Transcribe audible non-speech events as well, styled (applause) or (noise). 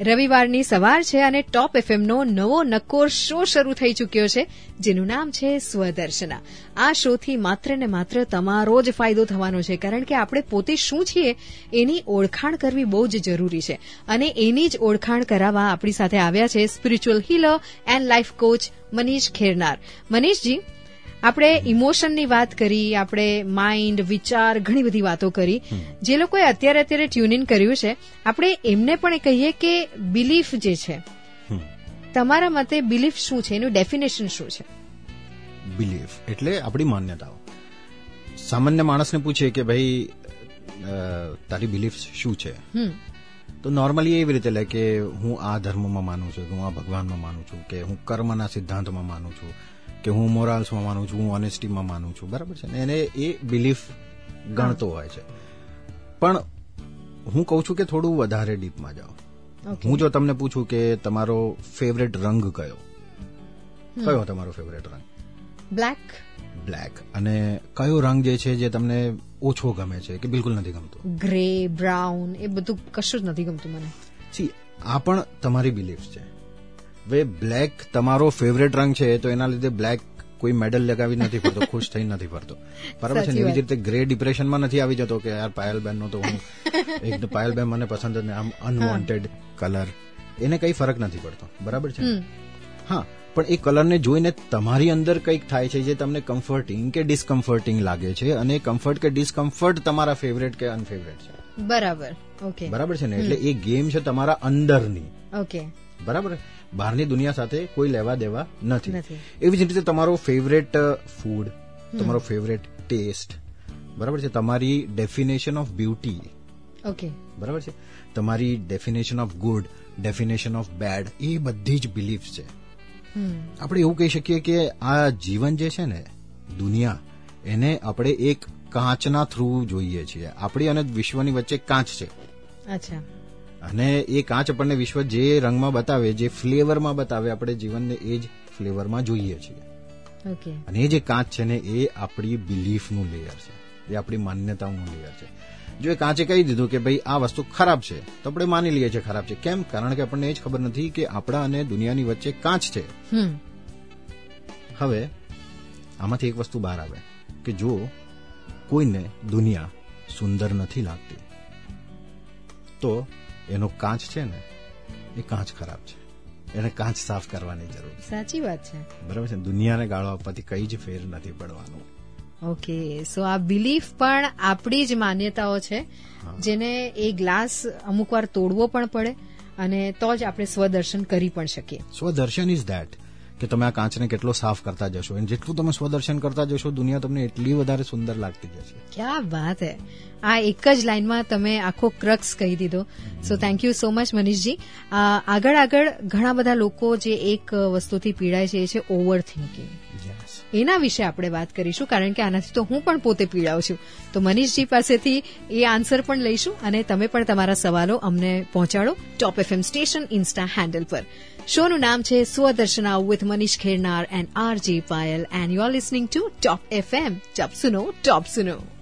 રવિવારની સવાર છે અને ટોપ એફએમનો નવો નક્કોર શો શરૂ થઈ ચૂક્યો છે, જેનું નામ છે સ્વદર્શના. આ શોથી માત્ર ને માત્ર તમારો જ ફાયદો થવાનો છે, કારણ કે આપણે પોતે શું છીએ એની ઓળખાણ કરવી બહુ જ જરૂરી છે. અને એની જ ઓળખાણ કરાવવા આપણી સાથે આવ્યા છે spiritual healer and life coach Manish Kharnar. Manishji આપણે ઇમોશનની વાત કરી આપણે માઇન્ડ વિચાર ઘણી બધી વાતો કરી. જે લોકોએ અત્યારે અત્યારે ટ્યુન કર્યું છે આપણે એમને પણ કહીએ કે બિલીફ જે છે તમારા મતે બિલીફ શું છે? એનું ડેફિનેશન શું છે? બિલીફ એટલે આપણી માન્યતાઓ. સામાન્ય માણસને પૂછે કે ભાઈ તારી બિલીફ શું છે? તો નોર્મલી એવી રીતે લે કે હું આ ધર્મમાં માનું છું હું આ ભગવાનમાં માનું છું કે હું કર્મના સિદ્ધાંતમાં માનું છું કે હું મોરાલ્સમાં માનું છું હું ઓનેસ્ટીમાં માનું છું બરાબર છે? ને એને એ બિલીફ ગણતો હોય છે. પણ હું કહું છું કે થોડું વધારે ડીપમાં જાઓ. હું જો તમને પૂછું કે તમારો ફેવરેટ રંગ કયો? કયો તમારો ફેવરેટ રંગ? બ્લેક બ્લેક અને કયો રંગ જે છે જે તમને ઓછો ગમે છે કે બિલકુલ નથી ગમતો? ગ્રે બ્રાઉન એ બધું કશું જ નથી ગમતું મને. સી આ પણ તમારી બિલીફ છે. હવે બ્લેક તમારો ફેવરેટ રંગ છે તો એના લીધે બ્લેક કોઈ મેડલ લગાવી નથી ફરતો (laughs) ખુશ થઈ નથી ફરતો બરાબર છે એવી જ રીતે ગ્રે ડિપ્રેશનમાં નથી આવી જતો કે યાર પાયલબેન નો તો હું (laughs) એક પાયલબેન મને પસંદ જ આમ અનવોન્ટેડ કલર એને કઈ ફરક નથી પડતો. બરાબર છે હા. પણ એ કલરને જોઈને તમારી અંદર કંઈક થાય છે જે તમને કમ્ફર્ટિંગ કે ડિસ્કમ્ફર્ટિંગ લાગે છે અને કમ્ફર્ટ કે ડિસ્કમ્ફર્ટ તમારા ફેવરેટ કે અનફેવરેટ છે. બરાબર ઓકે બરાબર છે ને? એટલે એ ગેમ છે તમારા અંદરની. ઓકે બરાબર? બહારની દુનિયા સાથે કોઈ લેવા દેવા નથી. એવી જ રીતે તમારો ફેવરેટ ફૂડ તમારો ફેવરેટ ટેસ્ટ બરાબર છે? તમારી ડેફિનેશન ઓફ બ્યુટી ઓકે બરાબર છે? તમારી definition of good definition of bad એ બધી જ બિલીફ છે. આપણે એવું કહી શકીએ કે આ જીવન જે છે ને દુનિયા એને આપણે એક કાચના થ્રુ જોઈએ છીએ. આપણી અને વિશ્વની વચ્ચે કાચ છે. અચ્છા. અને એ કાચ આપણને વિશ્વ જે રંગમાં બતાવે જે ફ્લેવરમાં બતાવે આપણે જીવનને એ જ ફ્લેવરમાં જોઈએ છીએ. અને એ જે કાચ છે ને એ આપણી બિલીફનું લેયર છે. એ આપણી માન્યતાઓનું લેયર છે. જો એ કાચે કહી દીધું કે ભાઈ આ વસ્તુ ખરાબ છે તો આપણે માની લઈએ છીએ ખરાબ છે. કેમ? કારણ કે આપણને એ જ ખબર નથી કે આપણા અને દુનિયાની વચ્ચે કાચ છે. હવે આમાંથી એક વસ્તુ બહાર આવે કે જો કોઈને દુનિયા સુંદર નથી લાગતી. તો એનો કાચ છે ને એ કાચ ખરાબ છે. એને કાચ સાફ કરવાની જરૂર સાચી વાત છે. બરાબર છે? દુનિયાને ગાળો આપવાથી કઈ જ ફેર નથી પડવાનું. ઓકે સો આ બિલીફ પણ આપણી જ માન્યતાઓ છે જેને એ ગ્લાસ અમુક વાર તોડવો પણ પડે અને તો જ આપણે સ્વદર્શન કરી પણ શકીએ. સ્વદર્શન ઇઝ ધેટ કે તમે આ કાચને કેટલો સાફ કરતા જશો. અને જેટલું તમે સ્વદર્શન કરતા જશો દુનિયા તમને એટલી વધારે સુંદર લાગતી જશે. ક્યાં વાત હે? આ એક જ લાઈનમાં તમે આખો ક્રક્સ કહી દીધો. So thank you so much Manishji. આગળ આગળ ઘણા બધા લોકો જે એક વસ્તુથી પીડાય છે એ છે ઓવર થિંકિંગ એના વિશે આપણે વાત કરીશું, કારણ કે આનાથી તો હું પણ પોતે પીડાઉં છું. તો મનીષજી પાસેથી એ આન્સર પણ લઈશું અને તમે પણ તમારા સવાલો અમને પહોંચાડો Top FM station insta handle પર. શોનું નામ છે Swadarshana with Manish Kharnar and R J Payal and you are listening to Top FM Top સુનો Top સુનો.